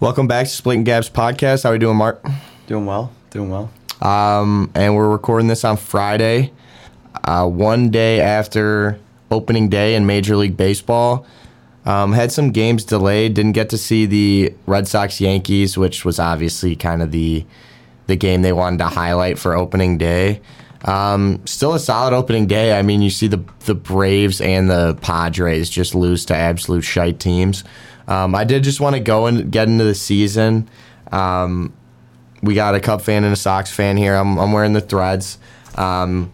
Welcome back to Split and Gaps podcast. How are we doing, Mark? Doing well. Doing well. Um, and we're recording this on Friday, uh, one day after opening day in Major League Baseball. Um, had some games delayed. Didn't get to see the Red Sox Yankees, which was obviously kind of the the game they wanted to highlight for opening day. Um, still a solid opening day. I mean, you see the the Braves and the Padres just lose to absolute shite teams. Um, I did just want to go and get into the season. Um, we got a Cub fan and a Sox fan here. I'm, I'm wearing the threads. Um,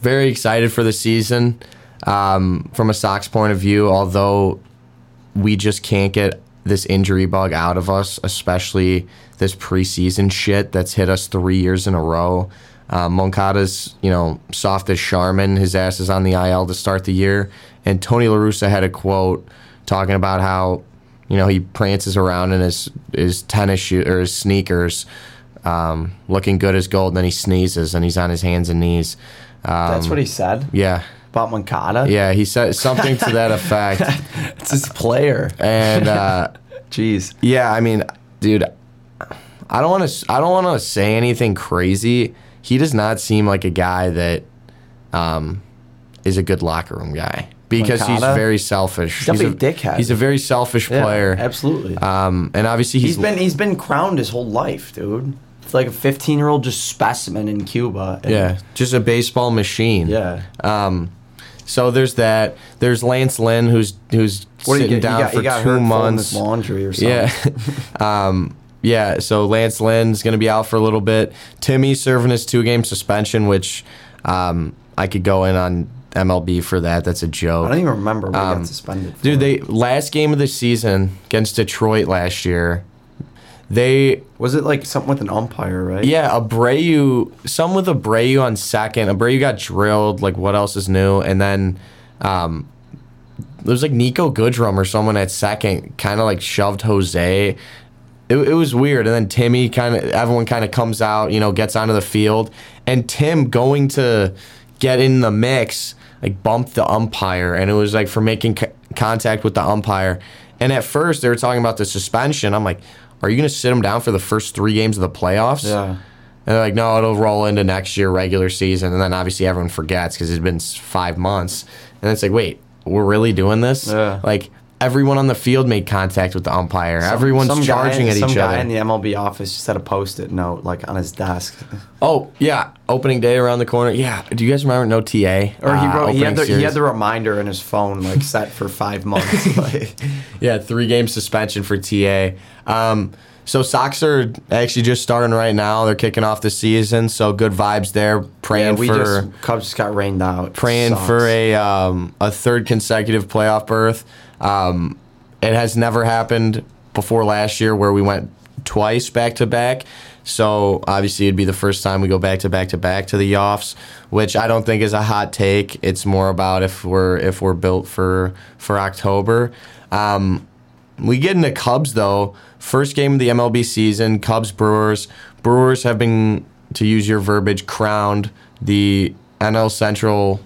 very excited for the season um, from a Sox point of view, although we just can't get this injury bug out of us, especially this preseason shit that's hit us three years in a row. Uh, Moncada's, you know, soft as Charmin. His ass is on the IL to start the year. And Tony La Russa had a quote talking about how you know he prances around in his his tennis shoe or his sneakers, um, looking good as gold. And then he sneezes and he's on his hands and knees. Um, That's what he said Yeah, about Moncada. yeah. He said something to that effect. it's his player. And uh, Jeez. yeah, I mean, dude, I don't want to. I don't want to say anything crazy. He does not seem like a guy that um, is a good locker room guy because he's very selfish. He's definitely a dickhead. He's a very selfish Yeah, player. absolutely. Um, and obviously he's, he's been he's been crowned his whole life, dude. It's like a 15 year old just specimen in Cuba. And- yeah, just a baseball machine. Yeah. Um, so there's that. There's Lance Lynn, who's who's What sitting get? down got, for two months. laundry or something. Yeah. um, yeah. So Lance Lynn's going to be out for a little bit. Timmy's serving his two game suspension, which um, I could go in on MLB for that. That's a joke. I don't even remember what he Um, got suspended. For. Dude, they last game of the season against Detroit last year. They was it like something with an umpire, right? yeah, Abreu, some with Abreu on second. Abreu got drilled. Like, what else is new? And then um, there was like Niko Goodrum or someone at second, kind of like shoved Jose. It, it was weird. And then Timmy kind of, everyone kind of comes out, you know, gets onto the field. And Tim going to get in the mix, like bumped the umpire. And it was like for making c- contact with the umpire. And at first they were talking about the suspension. I'm like, are you going to sit him down for the first three games of the playoffs? Yeah. And they're like, no, it'll roll into next year regular season. And then obviously everyone forgets because it's been five months. And it's like, wait, we're really doing this? Yeah. Like everyone on the field made contact with the umpire. Everyone's Some charging guy, at some each guy other. in the MLB office just had a post-it note like on his desk. oh yeah, opening day around the corner. Yeah, do you guys remember No TA? Or he Uh, wrote he had the he had the reminder in his phone like set for five months. like, Yeah, three game suspension for TA. Um, so Sox are actually just starting right now. They're kicking off the season, so good vibes there. yeah, Praying we for just Cubs just got rained out. praying Sucks. for a um, a third consecutive playoff berth. Um, it has never happened before last year where we went twice back to back. So obviously it'd be the first time we go back to back to back to the offs, which I don't think is a hot take. It's more about if we're if we're built for for October. Um, we get into Cubs though. First game of the MLB season, Cubs Brewers. Brewers have been, to use your verbiage, crowned the NL Central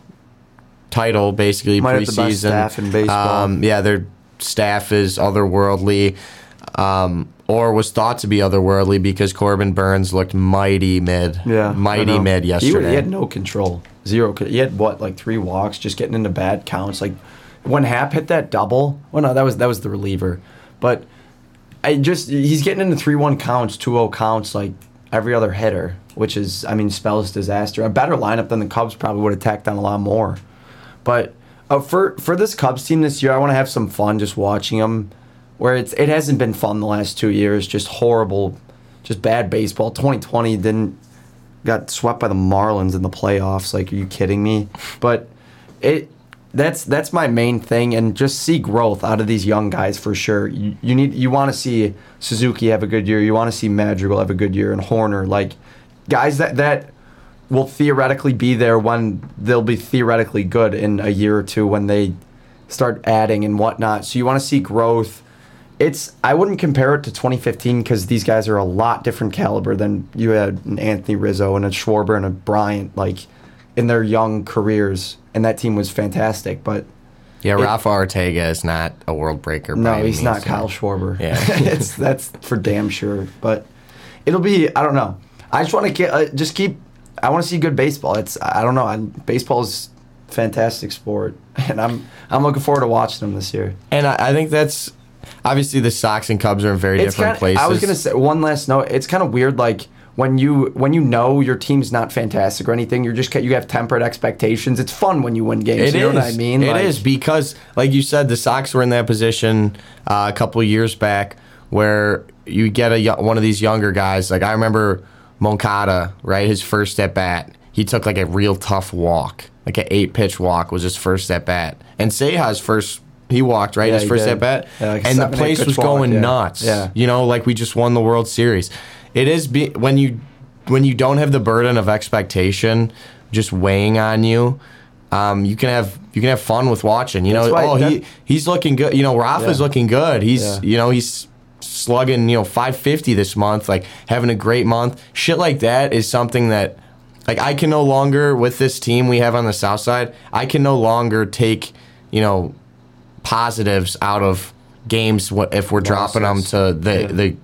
title basically Might have the preseason. best staff in baseball. Um, yeah, their staff is otherworldly, um, or was thought to be otherworldly because Corbin Burnes looked mighty mid. Yeah, mighty mid yesterday. he had no control, zero. He had what, like three walks, just getting into bad counts. Like when Happ hit that double. Well, no, that was that was the reliever, but I just he's getting into three one counts, 2-0 counts, like every other hitter, which is I mean spells disaster. A better lineup than the Cubs probably would have tacked on a lot more, but. Uh, for for this Cubs team this year, I want to have some fun just watching them. Where it's it hasn't been fun the last two years, just horrible, just bad baseball. 2020 didn't got swept by the Marlins in the playoffs. Like, are you kidding me? But it that's that's my main thing, and just see growth out of these young guys for sure. You, you need you want to see Suzuki have a good year. You want to see Madrigal have a good year, and Hoerner like guys that that will theoretically be there when they'll be theoretically good in a year or two when they start adding and whatnot. So you want to see growth. It's I wouldn't compare it to 2015 because these guys are a lot different caliber than you had an Anthony Rizzo and a Schwarber and a Bryant like in their young careers, and that team was fantastic. But Yeah, It- Rafa Ortega is not a world breaker. No, he's not means. Kyle Schwarber. Yeah. it's that's for damn sure. But it'll be. I don't know. I just want to uh, just keep. I want to see good baseball. It's I don't know. I, baseball is fantastic sport, and I'm I'm looking forward to watching them this year. And I, I think that's obviously the Sox and Cubs are in very It's different kind. places. I was gonna say one last note. It's kind of weird, like. When you when you know your team's not fantastic or anything, you're just you have tempered expectations. It's fun when you win games. It you know what I mean? It Like- is because, like you said, the Sox were in that position uh, a couple of years back where you get a one of these younger guys. Like I remember Moncada, right? His first at bat, he took like a real tough walk, like an eight pitch walk was his first at bat, and Seja's first. He walked right Yeah, his first did. at bat, Yeah, like and the place was walk, going yeah. nuts. Yeah. you know, like we just won the World Series. It is be- when you when you don't have the burden of expectation just weighing on you. Um, you can have you can have fun with watching. You know, That's why oh he he's looking good. You know, Rafa's Yeah. looking good. He's Yeah. you know he's slugging you know 550 this month, like having a great month. Shit like that is something that like I can no longer with this team we have on the south side. I can no longer take you know positives out of games if we're dropping them to the Yeah. the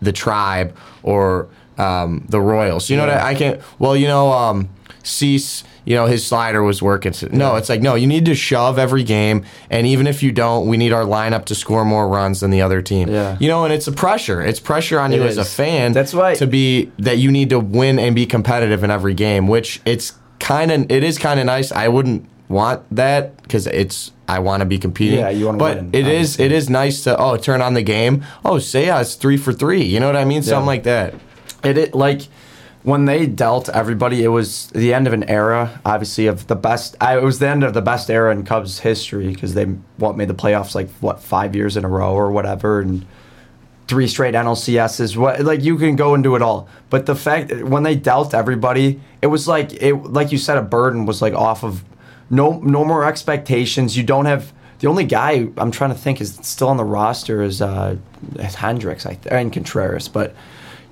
the tribe or um, the Royals. You know what I, I can't. Well, you know, um, Cease. You know his slider was working. No, it's like no. You need to shove every game, and even if you don't, we need our lineup to score more runs than the other team. Yeah. You know, and it's a pressure. It's pressure on It you as a fan. That's why- to be that you need to win and be competitive in every game. Which it's kind of it is kind of nice. I wouldn't want that because it's I want to be competing. Yeah, you wanna But win, it is it is nice to oh turn on the game. Oh, say it's three for three. You know what I mean? Something like that. It, it like when they dealt everybody, it was the end of an era, obviously of the best. I, it was the end of the best era in Cubs history because they what made the playoffs like what five years in a row or whatever, and three straight NLCSs. What like you can go and do it all, but the fact when they dealt everybody, it was like it like you said, a burden was like off of no no more expectations. You don't have. The only guy I'm trying to think is still on the roster is uh, Hendricks I th- and Contreras, but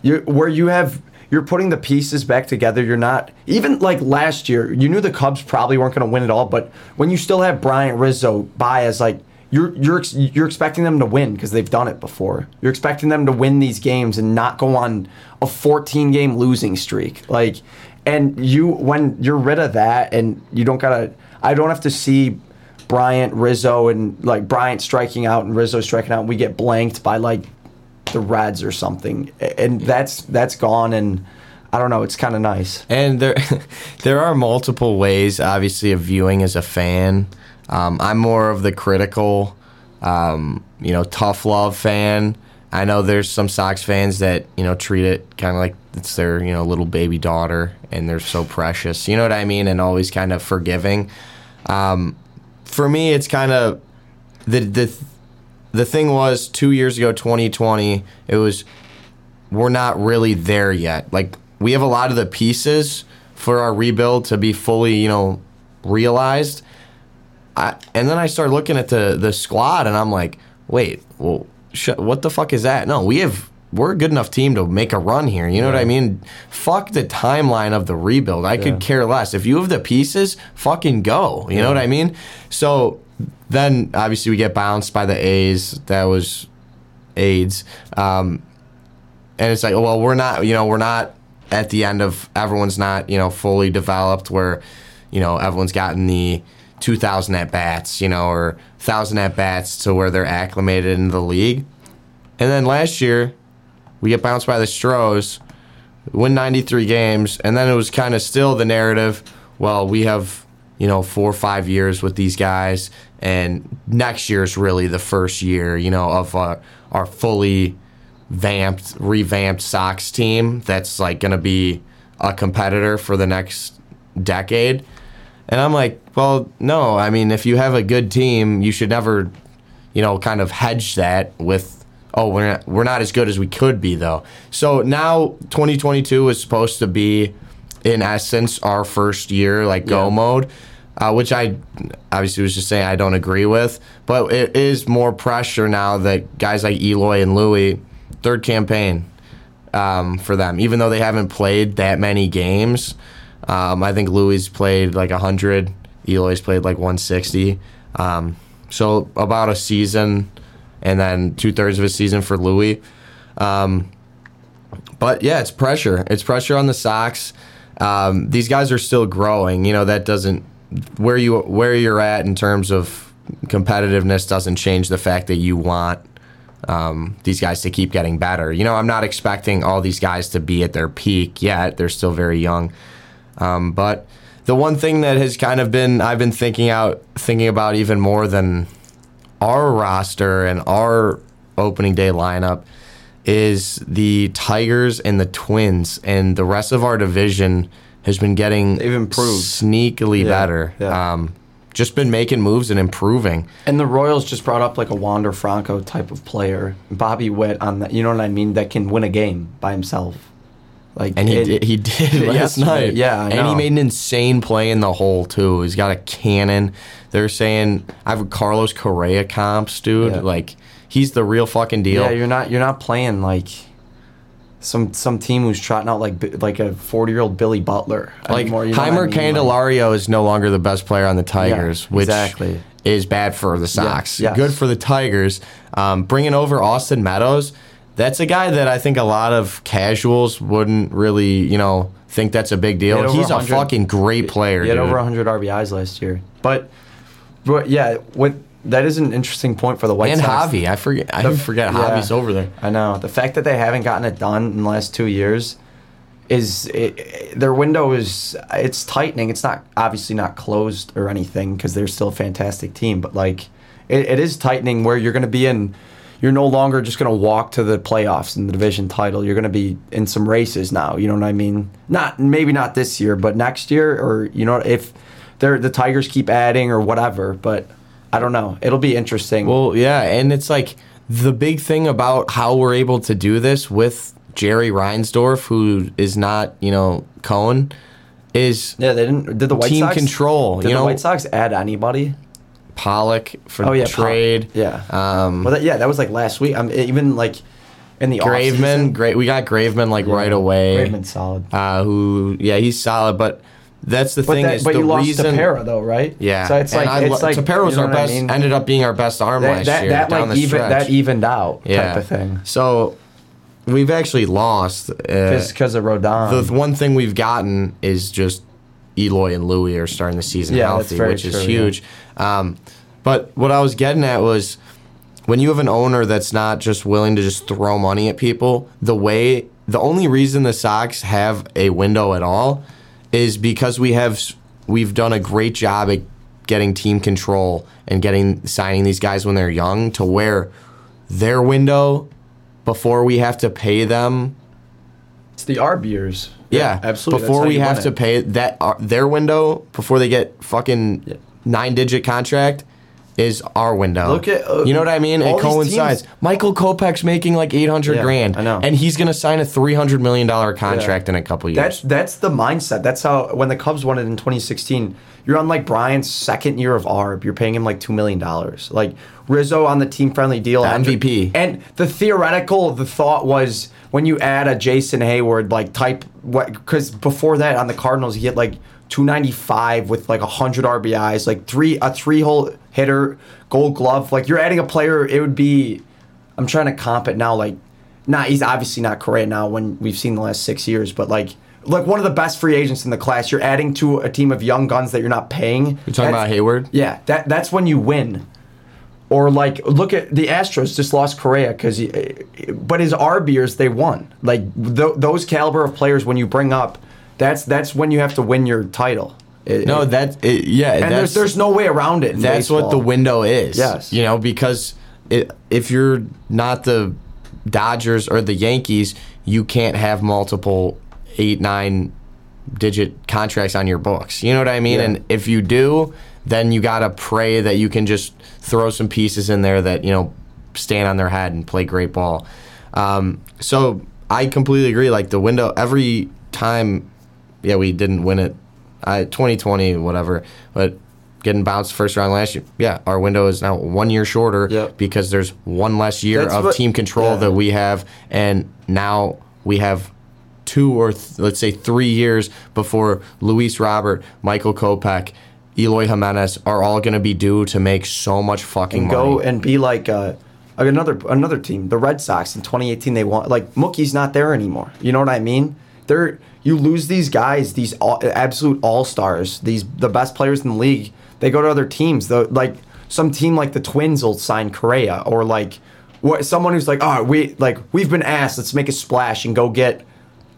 you where you have you're putting the pieces back together. You're not even like last year. You knew the Cubs probably weren't going to win it all, but when you still have Bryant Rizzo, Baez, like you're you're you're expecting them to win because they've done it before. You're expecting them to win these games and not go on a 14 game losing streak. Like, and you when you're rid of that and you don't gotta. I don't have to see Bryant, Rizzo, and like Bryant striking out and Rizzo striking out. And we get blanked by like the Reds or something, and that's that's gone. And I don't know. It's kind of nice. And there, there are multiple ways, obviously, of viewing as a fan. Um, I'm more of the critical, um, you know, tough love fan. I know there's some Sox fans that you know treat it kind of like it's their you know little baby daughter, and they're so precious. You know what I mean? And always kind of forgiving. Um, for me, it's kind of the the the thing was two years ago, 2020. It was we're not really there yet. Like we have a lot of the pieces for our rebuild to be fully, you know, realized. I, and then I start looking at the the squad, and I'm like, wait, well, what the fuck is that? No, we have we're a good enough team to make a run here. You know what I mean? Fuck the timeline of the rebuild. I could care less. If you have the pieces, fucking go. You know what I mean? So then obviously we get bounced by the A's. That was AIDS. Um, and it's like, well, we're not, you know, we're not at the end of everyone's not, you know, fully developed where, you know, everyone's gotten the 2,000 at bats, you know, or 1,000 at bats to where they're acclimated in the league. And then last year, we get bounced by the Stros, win 93 games, and then it was kind of still the narrative. Well, we have you know four or five years with these guys, and next year is really the first year, you know, of our, our fully vamped, revamped Sox team that's like going to be a competitor for the next decade. And I'm like, well, no. I mean, if you have a good team, you should never, you know, kind of hedge that with, oh, we're not, we're not as good as we could be, though. So now 2022 is supposed to be, in essence, our first year, like go Yeah. mode, uh, which I obviously was just saying I don't agree with. But it is more pressure now that guys like Eloy and Louis, third campaign um, for them, even though they haven't played that many games. Um, I think Louis played like 100, Eloy's played like 160. Um, so about a season, and then two thirds of a season for Louis. Um, but yeah, it's pressure. It's pressure on the Sox. Um, these guys are still growing. You know that doesn't where you where you're at in terms of competitiveness doesn't change the fact that you want um, these guys to keep getting better. You know, I'm not expecting all these guys to be at their peak yet. They're still very young. Um, but the one thing that has kind of been I've been thinking out thinking about even more than our roster and our opening day lineup is the Tigers and the Twins and the rest of our division has been getting They've improved. sneakily Yeah, better. yeah. Um, just been making moves and improving. And the Royals just brought up like a Wander Franco type of player, Bobby Witt on that. You know what I mean? That can win a game by himself. Like And he it- did, he did last night. yeah, and he made an insane play in the hole too. He's got a cannon. They're saying I have Carlos Correa comps, dude. Yeah. Like he's the real fucking deal. Yeah, you're not you're not playing like some some team who's trotting out like like a 40 year old Billy Butler. like anymore, you know what I Heimer mean? Like- Candelario is no longer the best player on the Tigers, Yeah, which exactly. is bad for the Sox. yes. Good for the Tigers. Um, bringing over Austin Meadows, that's a guy that I think a lot of casuals wouldn't really, you know, think that's a big deal. He's a fucking great player. He had dude. over 100 RBIs last year. But, but yeah, what that is an interesting point for the White and Sox. Javi. I forget. I The- forget yeah. Javi's over there. I know the fact that they haven't gotten it done in the last two years is it- their window is it's tightening. It's not obviously not closed or anything because they're still a fantastic team, but like it, it is tightening where you're going to be in. You're no longer just going to walk to the playoffs and the division title. You're going to be in some races now. You know what I mean? Not maybe not this year, but next year, or you know if they're the Tigers keep adding or whatever. But I don't know. It'll be interesting. Well, yeah, and it's like the big thing about how we're able to do this with Jerry Reinsdorf, who is not, you know, Cohen, is Yeah, they didn't. Did the White Team Sox control, Did you the know? White Sox add anybody? Pollock for Oh yeah, trade. Pop- Yeah. Um, well, that, yeah, that was like last week. I'm even like in the Graveman, great. We got Graveman like Yeah, right away. Graveman's solid. Uh, who, yeah, he's solid, but that's the But, thing that, is but the you lost reason. Tepera though, right? Yeah, So it's and like I it's like Tepera was you know our what I best. mean? Ended up being our best arm that last that, year that down like the even stretch. that evened out yeah. type of thing. So we've actually lost. Uh, Because of Rodon. the one thing we've gotten is just Eloy and Louis are starting the season Yeah, healthy, which is true, yeah. huge. Um, but what I was getting at was when you have an owner that's not just willing to just throw money at people, the way the only reason the Sox have a window at all is because we have we've done a great job at getting team control and getting signing these guys when they're young to where their window before we have to pay them it's the arb years. Yeah, absolutely. Before we have to pay that uh, their window before they get fucking nine digit contract is our window. Look at, uh, you know what I mean? It coincides. teams- Michael Kopech's making like eight hundred Yeah, grand, I know. and he's gonna sign a three hundred million dollar contract in a couple years. That's that's the mindset. That's how when the Cubs won it in 2016, you're on like Bryant's second year of ARB. You're paying him like two million dollars. Like Rizzo on the team friendly deal, MVP. And the theoretical, the thought was when you add a Jason Heyward like type what because before that on the Cardinals he hit like 295 with like 100 RBIs, like three a three hole hitter, Gold Glove. Like you're adding a player, it would be. I'm trying to comp it now. Like, not he's obviously not Correa now when we've seen the last six years, but like. Like one of the best free agents in the class, you're adding to a team of young guns that you're not paying. You're talking That's- about Heyward. yeah, that that's when you win. Or like look at the Astros just lost Correa because, but his RBers they won. Like th- those caliber of players, when you bring up, that's that's when you have to win your title. It- No, it- that it, yeah. and that's, there's there's no way around it. that's what the window is. Yes. You know, because it, if you're not the Dodgers or the Yankees, you can't have multiple eight, nine digit contracts on your books. You know what I mean? Yeah. And if you do, then you got to pray that you can just throw some pieces in there that, you know, stand on their head and play great ball. Um, so I completely agree. Like the window, every time, yeah, we didn't win it. I, 2020, whatever, but getting bounced first round last year. Yeah, our window is now one year shorter Yep. because there's one less year That's of what- team control yeah. that we have, and now we have two or th- let's say three years before Luis Robert, Michael Kopech, Eloy Jimenez are all going to be due to make so much fucking and go money. and be like uh, another another team, the Red Sox in 2018. They want like Mookie's not there anymore. You know what I mean? They're you lose these guys, these all, absolute all stars, these the best players in the league. They go to other teams. The like some team like the Twins will sign Correa or like what someone who's like, oh, we like we've been asked, let's make a splash and go get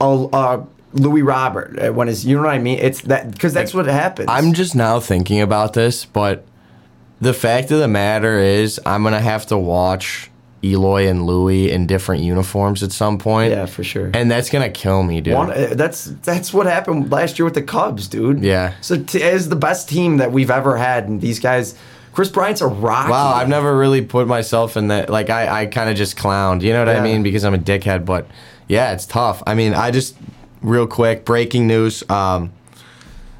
a. a Louis Robert, uh, when is you know what I mean? It's that because that's what happens. I'm just now thinking about this, but the fact of the matter is, I'm gonna have to watch Eloy and Louis in different uniforms at some point. yeah, for sure. and that's gonna kill me, dude. One, uh, that's that's what happened last year with the Cubs, dude. Yeah. So t- as the best team that we've ever had, and these guys, Kris Bryant's a rock. Wow, I've never really put myself in that. Like, I, I kind of just clowned. You know what I mean? Because I'm a dickhead. But yeah, it's tough. I mean, I just real quick breaking news. Um,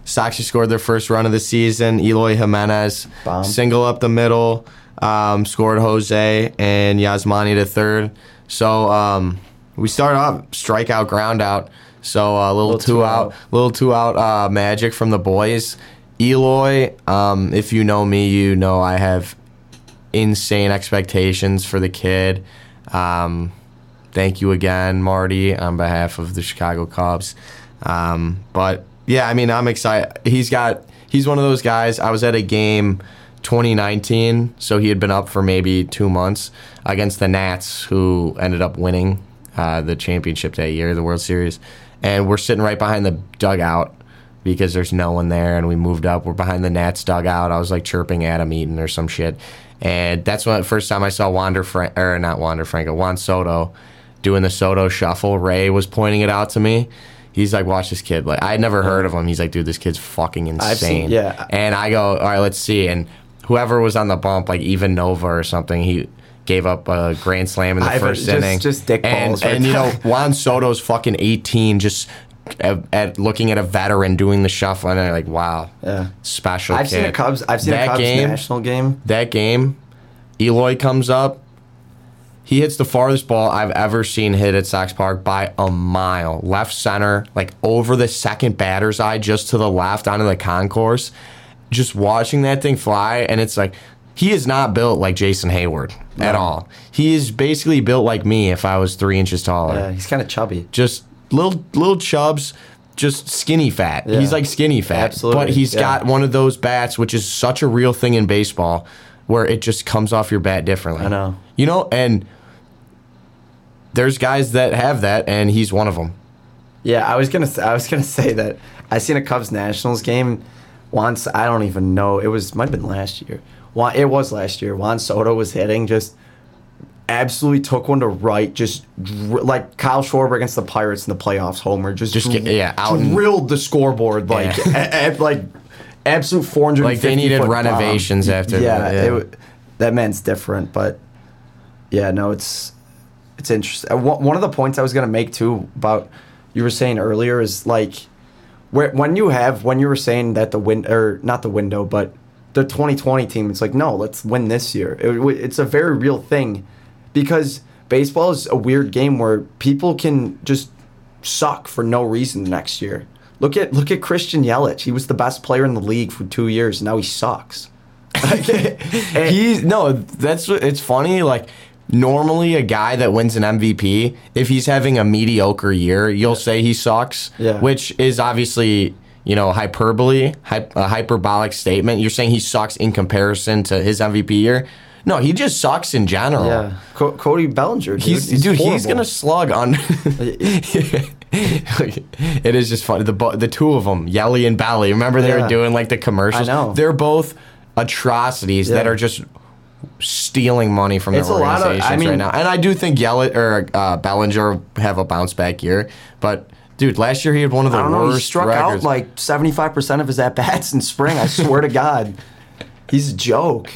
Sox just scored their first run of the season. Eloy Jimenez Bomb. single up the middle. Um, scored Jose and Yasmani to third. So um, we start off strikeout, ground out. So a little, Little two, two out, out. little two out uh, magic from the boys. Eloy, um, if you know me, you know I have insane expectations for the kid. Um, thank you again, Marty, on behalf of the Chicago Cubs. Um, but yeah, I mean, I'm excited. He's got he's one of those guys. I was at a game 2019, so he had been up for maybe two months against the Nats, who ended up winning uh, the championship that year, the World Series. And we're sitting right behind the dugout because there's no one there, and we moved up. We're behind the Nats dugout. I was like chirping Adam Eaton or some shit, and that's when the first time I saw Wander Frank or not Wander Franco, Juan Soto doing the Soto shuffle. Ray was pointing it out to me. He's like, watch this kid. Like I had never heard of him. He's like, dude, this kid's fucking insane. seen- yeah. And I go, all right, let's see. And whoever was on the bump, like even Nova or something, he gave up a grand slam in the Ivan- first just- inning. just dick and, balls right and you know. Juan Soto's fucking 18, just at, at looking at a veteran doing the shuffle, and I'm like, wow, Yeah. special. I've seen a Cubs. I've seen that a Cubs game, national game. That game, Eloy comes up. He hits the farthest ball I've ever seen hit at Sox Park by a mile. Left center, like over the second batter's eye, just to the left onto the concourse. Just watching that thing fly, and it's like, he is not built like Jason Heyward at all. He is basically built like me if I was three inches taller. Yeah, he's kind of chubby. Just little little chubs, just skinny fat. Yeah. He's like skinny fat. Absolutely, But he's yeah. got one of those bats, which is such a real thing in baseball, where it just comes off your bat differently. I know. You know, and there's guys that have that, and he's one of them. Yeah, I was gonna. I was gonna say that I seen a Cubs Nationals game once. I don't even know. It was might have been last year. Juan, it was last year. Juan Soto was hitting just absolutely took one to right, just dr- like Kyle Schwarber against the Pirates in the playoffs. Homer just Just get- yeah, out and- drilled the scoreboard like Yeah. a- a- like absolute four hundred. Like, they needed renovations after Yeah, that, yeah. It, that man's different, but yeah, no, it's it's interesting. Uh, One one of the points I was gonna make too about you were saying earlier is like where when you have when you were saying that the win or not the window but the 2020 team it's like no let's win this year. It, it's a very real thing because baseball is a weird game where people can just suck for no reason next year. Look at look at Christian Yelich. He was the best player in the league for 2 years. Now he sucks. He's no, that's it's funny. Like normally, a guy that wins an MVP, if he's having a mediocre year, you'll say he sucks. Yeah. Which is obviously you know hyperbole, hy- a hyperbolic statement. You're saying he sucks in comparison to his MVP year. No, he just sucks in general. yeah Co- Cody Bellinger dude, He's, dude, he's gonna slug on. it is just funny. The the two of them, Yelly and Bally. Remember they were doing like the commercials. I know. They're both atrocities that are just stealing money from It's their lot of- I organizations mean- right now. And I do think Yelly or uh, Bellinger have a bounce back year, but. Dude, last year he had one of the I don't know. worst He struck records. out like seventy five percent of his at bats in spring. I swear to God, he's a joke.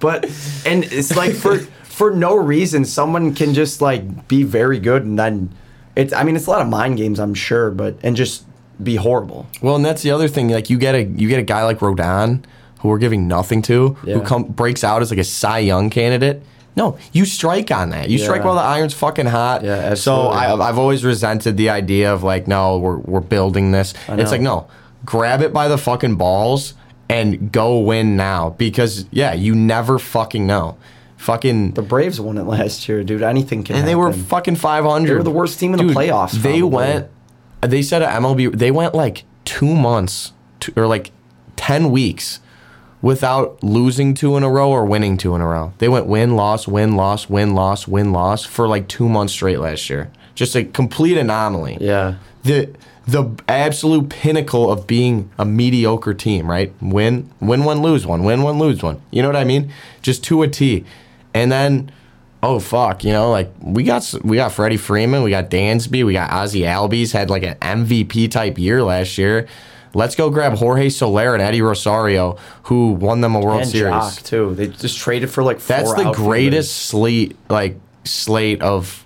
But and it's like for for no reason, someone can just like be very good and then it's. I mean, it's a lot of mind games, I'm sure, but and just be horrible. Well, and that's the other thing. Like you get a you get a guy like Rodon, who we're giving nothing to, who come breaks out as like a Cy Young candidate. No, you strike on that. You strike while the iron's fucking hot. Yeah, So absolutely. I, I've always resented the idea of like, no, we're we're building this. It's like no, grab it by the fucking balls and go win now because yeah, you never fucking know. Fucking The Braves won it last year, dude. Anything can and they happen. were fucking 500. They were the worst team in the Dude, playoffs, They went. They said at MLB they went like two months to, or like ten weeks without losing two in a row or winning two in a row. They went win loss win loss win loss win loss for like two months straight last year. Just a complete anomaly. Yeah. The the absolute pinnacle of being a mediocre team, right? Win win one lose one win one lose one. You know what I mean? Just to a T, and then oh fuck, you know, like we got we got Freddie Freeman, we got Dansby, we got Ozzie Albies had like an MVP type year last year. Let's go grab Jorge Soler and Eddie Rosario, who won them a World And Series. Joc too. They just traded for like four That's the outfielders. greatest slate like slate of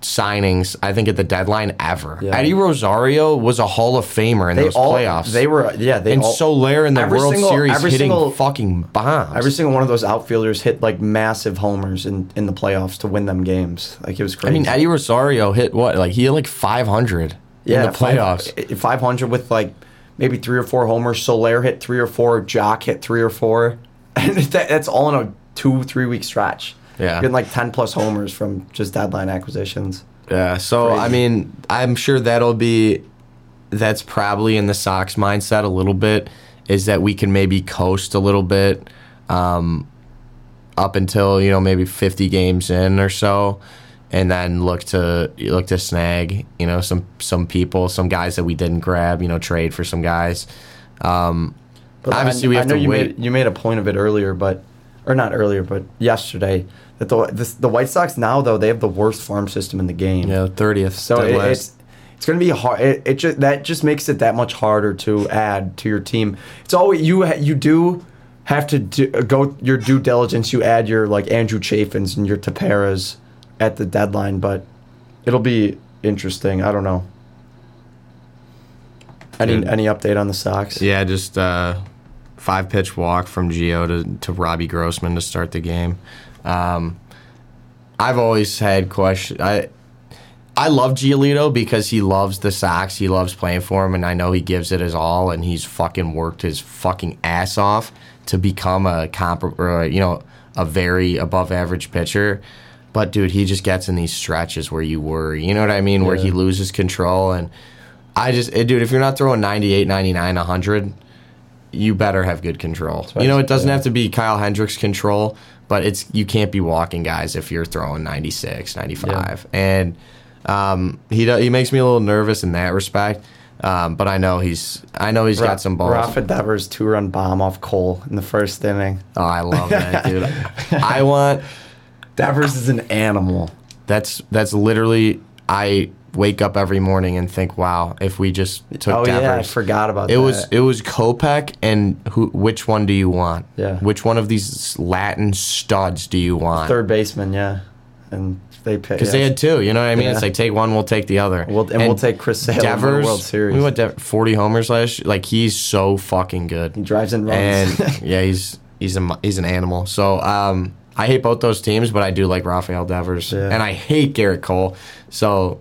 signings I think at the deadline ever. Yeah. Eddie Rosario was a Hall of Famer in They those all playoffs. They were yeah. They and all, Soler in the World single- Series every hitting single- fucking bombs. Every single one of those outfielders hit like massive homers in, in the playoffs to win them games. Like it was crazy. I mean, Eddie Rosario hit what? Like he hit like 500 in the playoffs. Five hundred with like maybe three or four homers. Soler hit three or four. Joc hit three or four. And that, that's all in a two three week stretch. Yeah. getting like ten plus homers from just deadline acquisitions. Yeah. So Crazy. I mean, I'm sure that'll be. That's probably in the Sox mindset a little bit. Is that we can maybe coast a little bit, um, up until you know maybe 50 games in or so, and then look to look to snag you know some some people, some guys that we didn't grab, you know, trade for some guys. Um, But obviously, I, we I have know to you wait. Made, you made a point of it earlier, but or not earlier, but yesterday that the this, the White Sox now though they have the worst farm system in the game. know, 30th. So it, it's it's going to be hard. It, it just that just makes it that much harder to add to your team. It's always you you do have to do, go your due diligence. You add your like Andrew Chafin's and your Teperas at the deadline, but it'll be interesting. I don't know. Any Dude. any update on the Sox? Yeah, just uh, five pitch walk from Gio to, to Robbie Grossman to start the game. Um, I've always had question. I I love Giolito because he loves the Sox. He loves playing for him, and I know he gives it his all. And he's fucking worked his fucking ass off to become a comp, or, you know, a very above average pitcher. But dude, he just gets in these stretches where you worry. You know what I mean? Where he loses control and. I just, eh, dude, if you're not throwing 98, 99, 100, you better have good control. right, You know, it doesn't yeah. have to be Kyle Hendricks control, but it's you can't be walking guys if you're throwing 96, 95. And um, he do, he makes me a little nervous in that respect. Um, but I know he's I know he's got some balls. Rafa Devers two run bomb off Cole in the first inning. Oh, I love that, dude. I want Devers is an animal. that's that's literally I wake up every morning and think, wow, if we just took oh Devers. yeah, I forgot about It that. was it was Kopech and who? Which one do you want? Yeah. Which one of these Latin studs do you want? third baseman, yeah, and they picked Because they had two. You know what I mean? It's like take one, we'll take the other. We'll, and, we'll take Chris Sale in the Devers. World Series. We went to forty homers last. year. Like he's so fucking good. he drives in runs. and yeah, he's he's a he's an animal. So um, I hate both those teams, but I do like Rafael Devers, Yeah. and I hate Gerrit Cole. So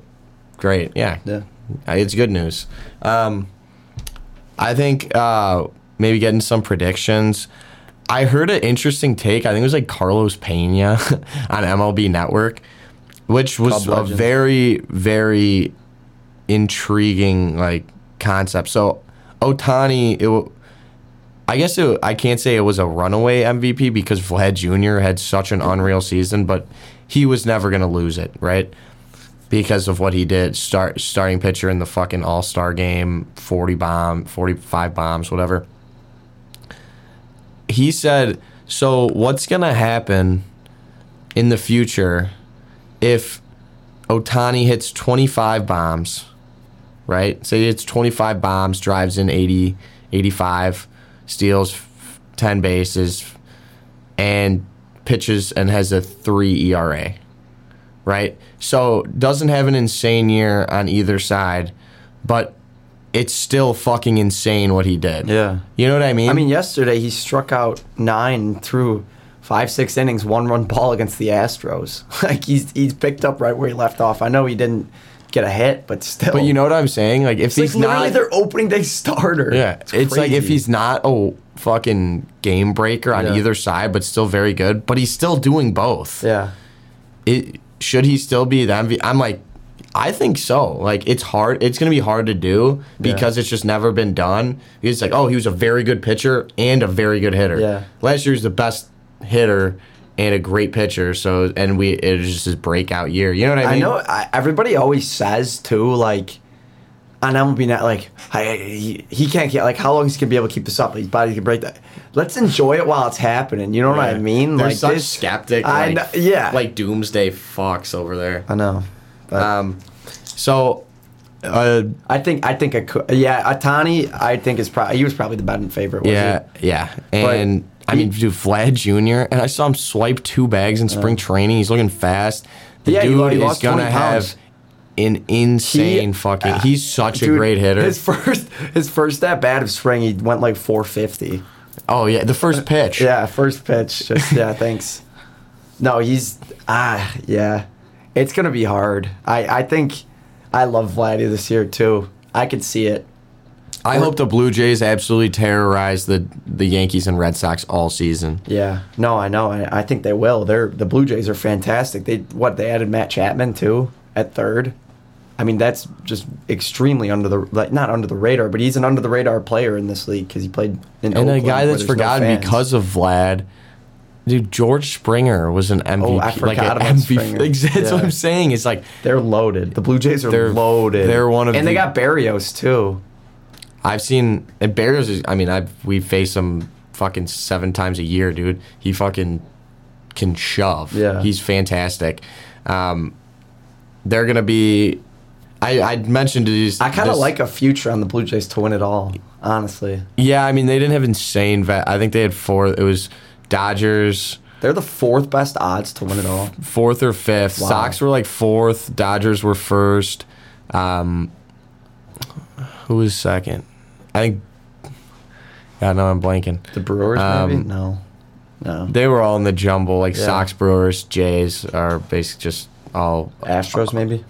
great, yeah, yeah, it's good news. Um, I think uh, maybe getting some predictions. I heard an interesting take. I think it was like Carlos Pena on MLB Network, which was Club a very, very intriguing like concept. So Ohtani, it, I guess it, I can't say it was a runaway MVP because Vlad Jr. had such an unreal season, but he was never going to lose it, right? Because of what he did, start starting pitcher in the fucking All Star game, forty bomb, forty five bombs, whatever. He said, "So what's gonna happen in the future if Ohtani hits twenty five bombs, right? Say it's 25 bombs, drives in 80, 85, steals 10 bases, and pitches and has a 3 ERA, right? So doesn't have an insane year on either side, but it's still fucking insane what he did. yeah. You know what I mean? I mean, yesterday he struck out nine through five, six innings, one run ball against the Astros. like he's he's picked up right where he left off. I know he didn't get a hit, but still. but you know what I'm saying? Like if it's like he's literally not their opening day starter. Yeah, it's, like if he's not a fucking game breaker on Yeah. either side, but still very good. But he's still doing both. Yeah. It should he still be the MVP? I'm like, I think so. Like it's hard. It's gonna be hard to do because it's just never been done. It's like, oh, he was a very good pitcher and a very good hitter. Yeah. Last year was the best hitter and a great pitcher. So and we it was just his breakout year. You know what I mean? I know I, everybody always says too, like, and I'm gonna be not like, I, he, he can't get like how long is he gonna be able to keep this up? His body can break that. Let's enjoy it while it's happening. You know what I Yeah. mean? Like such this, skeptic. I like, know, yeah. Like doomsday fox over there. I know. But Um, so, uh, I think I think I could. Yeah, Ohtani. I think is probably he was probably the betting favorite. Yeah, yeah, and I mean, dude, Vlad Jr. And I saw him swipe two bags in spring training. He's looking fast. The Yeah, he dude is lost gonna 20 have an insane He- fucking. uh, he's such a Dude, great hitter. His first his first at bat of spring, he went like 450. oh yeah, the first pitch. Yeah, first pitch. Just yeah, thanks. No, he's ah yeah. It's gonna be hard. I I think I love Vladdy this year too. I could see it. I hope the Blue Jays absolutely terrorize the the Yankees and Red Sox all season. Yeah. No, I know. I, I think they will. They're the Blue Jays are fantastic. They what they added Matt Chapman too at third. I mean that's just extremely under the like not under the radar, but he's an under the radar player in this league because he played in And a guy that's there's no forgotten because of Vlad. Dude, George Springer was an MVP. Oh, I like forgot an about MVP. Springer. Like, that's what I'm saying. It's like They're loaded. The Blue Jays are They're- loaded. they're one of and they got Berrios too. I've seen and Berrios is I mean, I've we face him fucking seven times a year, dude. He fucking can shove. Yeah. He's fantastic. Um they're gonna be I, I mentioned these I kind of like a future on the Blue Jays to win it all. Honestly, Yeah, I mean they didn't have insane vet I think they had four it was Dodgers they're the fourth best odds to win it all. fourth or fifth. Wow. Sox were like fourth. Dodgers were first. Um, who was second? I think. Yeah, no, I'm blanking. The Brewers, Um, maybe no, no. They were all in the jumble. Like Yeah. Sox, Brewers, Jays are basically just all. Astros, maybe.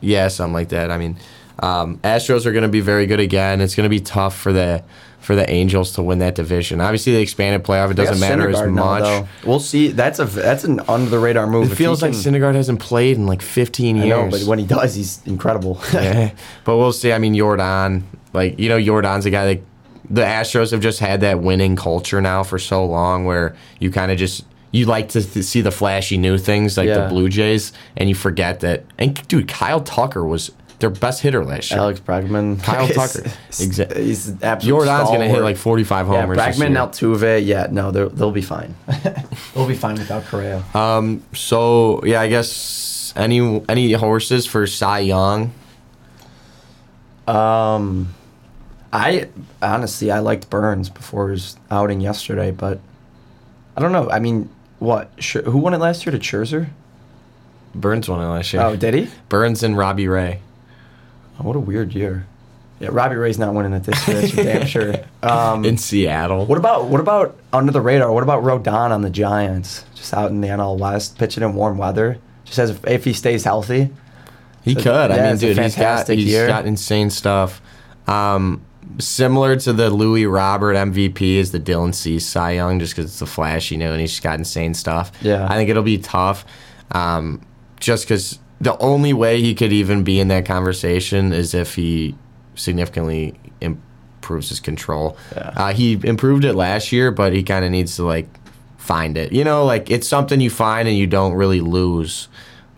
Yeah, something like that. I mean, um, Astros are going to be very good again. It's going to be tough for the for the Angels to win that division. Obviously, the expanded playoff it doesn't matter as Syndergaard now, much. though. We'll see. That's a that's an under the radar move. it If feels like can- Syndergaard hasn't played in like 15 years. I know, but when he does, he's incredible. yeah. But we'll see. I mean, Yordan, like you know, Yordan's a guy that the Astros have just had that winning culture now for so long, where you kind of just you like to th- see the flashy new things like the Blue Jays, and you forget that. And dude, Kyle Tucker was their best hitter last year. Alex Bregman, Kyle is- Tucker. exactly. He's an absolute Yordan's gonna hit like 45 homers. this Bregman. Altuve, yeah, no, they'll they'll be fine. they'll be fine without Correa. Um. So yeah, I guess any any horses for Cy Young. Um, I honestly I liked Burnes before his outing yesterday, but I don't know. I mean, what? Who won it last year? To Scherzer? Burnes won it last year. Oh, did he? Burnes and Robbie Ray. Oh, what a weird year. Yeah, Robbie Ray's not winning it this year. That's for damn sure. Um, in Seattle. what about what about under the radar? What about Rodon on the Giants? Just out in the NL West, pitching in warm weather. Just as if, if he stays healthy. He So, could. I mean, dude, he's got fantastic he's year. got insane stuff. Um, similar to the Louis Robert MVP is the Dylan Cease Cy Young, just because it's the flash, you know, and he's just got insane stuff. Yeah. I think it'll be tough. Um, just because the only way he could even be in that conversation is if he significantly improves his control. Yeah. Uh, he improved it last year, but he kind of needs to like find it. You know, like it's something you find and you don't really lose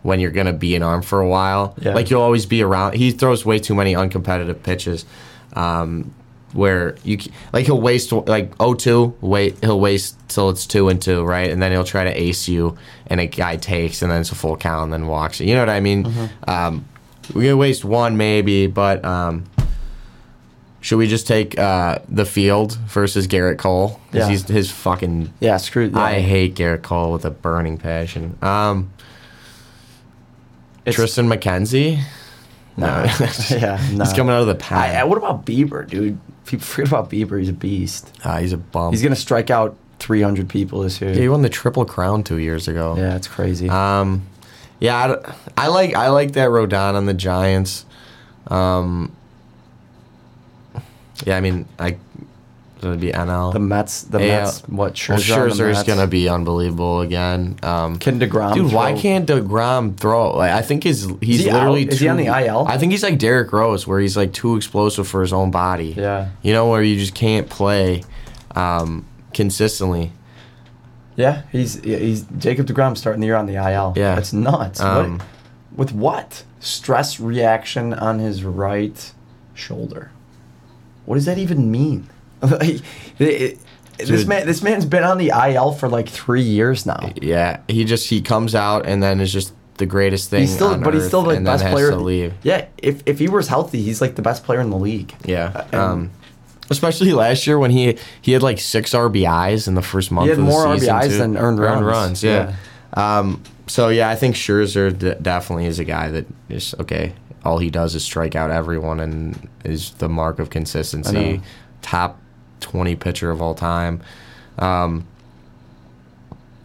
when you're gonna be an arm for a while. Yeah. Like you'll always be around. He throws way too many uncompetitive pitches. Um, where you like he'll waste like 0-2 wait he'll waste till it's two and two right and then he'll try to ace you and a guy takes and then it's a full count and then walks you know what I mean Mm-hmm. um, we could waste one maybe but um, should we just take uh, the field versus Gerrit Cole because Yeah. he's his fucking Yeah, screw. Yeah. I hate Gerrit Cole with a burning passion um, Triston McKenzie No. yeah, no. he's coming out of the pack. I- what about Bieber, dude? People forget about Bieber. He's a beast. Ah, he's a bum He's gonna strike out 300 people this year. Yeah, he won the triple crown two years ago Yeah, it's crazy. Um, yeah, I, I like I like that Rodon on the Giants. Um, yeah, I mean, I So it'd be NL. The Mets, the Yeah. Mets, what well, Scherzer, Scherzer's Mets. gonna be unbelievable again. Um, Can Degrom? Dude, why can't DeGrom throw? Like, I think his he's he out? literally Is he on the IL? I think he's like Derrick Rose, where he's like too explosive for his own body. Yeah, You know, where you just can't play um, consistently. yeah. He's he's Jacob Degrom starting the year on the IL. Yeah. that's nuts. Um, what, with what stress reaction on his right shoulder? What does that even mean? Like, it- it- this man, this man's been on the IL for like three years now. Yeah, he just he comes out and then is just the greatest thing. He's still, but he's still the best player. To leave. Yeah, if if he was healthy, he's like the best player in the league. Yeah. and- Um, especially last year when he he had like six RBIs in the first month. He had more RBIs too. than earned runs. yeah. Um, so yeah, I think Scherzer d- definitely is a guy that is okay. All he does is strike out everyone and is the mark of consistency. Top twenty pitcher of all time. Um,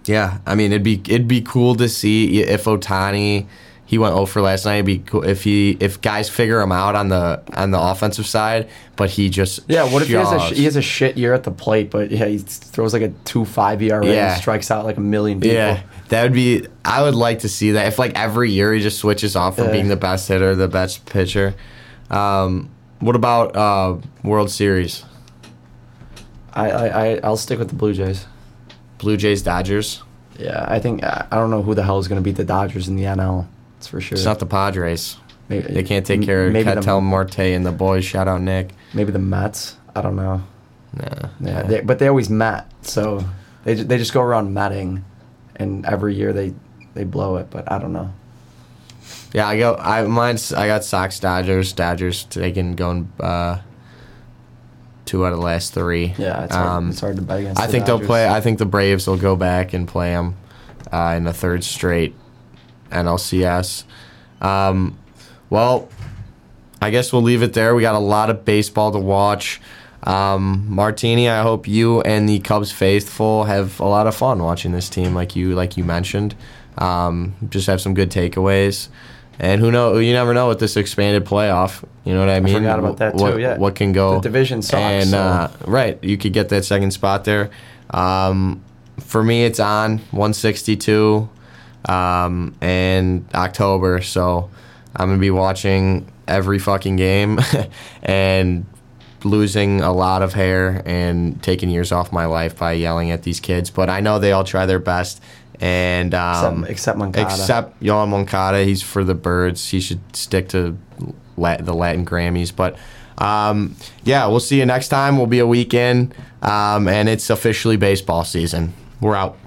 yeah, I mean it'd be it'd be cool to see if Ohtani he went 0 for last night. It'd be cool if he if guys figure him out on the on the offensive side, but he just Yeah, what if he has, a sh- he has a shit year at the plate, but yeah, he throws like a two five ERA Yeah. and strikes out like a million people. Yeah, that would be. I would like to see that. If like every year he just switches off from Yeah. being the best hitter, the best pitcher. Um, what about uh, World Series? I, I I I'll stick with the Blue Jays. Blue Jays, Dodgers. Yeah, I think I I don't know who the hell is going to beat the Dodgers in the NL. That's for sure. It's not the Padres. maybe, They can't take care of maybe Marte and the boys. Shout out Nick. maybe the Mets. I don't know. Nah. Yeah, They, but they always met, so they they just go around matting, and every year they they blow it. But I don't know. Yeah, I go. I mine's. I got Sox, Dodgers, Dodgers taking going uh, two out of the last three. Yeah, it's hard, Um, it's hard to bet against. I the think they'll play. I think the Braves will go back and play them uh, in the third straight NLCS. Um, well, I guess we'll leave it there. We got a lot of baseball to watch. Um, Martini, I hope you and the Cubs faithful have a lot of fun watching this team, like you like you mentioned. Um, just have some good takeaways. And who know? You never know with this expanded playoff. You know what I mean? forgot about that, too, What, yeah. what can go? The division sucks, And so- uh, right, you could get that second spot there. Um, for me, it's on 162 um, and October. So I'm gonna be watching every fucking game and losing a lot of hair and taking years off my life by yelling at these kids. But I know they all try their best. And um, Except- except Moncada. Except Yoán Moncada, he's for the birds. He should stick to Lat- the Latin Grammys. But um, yeah, we'll see you next time. We'll be a week in, um, and it's officially baseball season. We're out.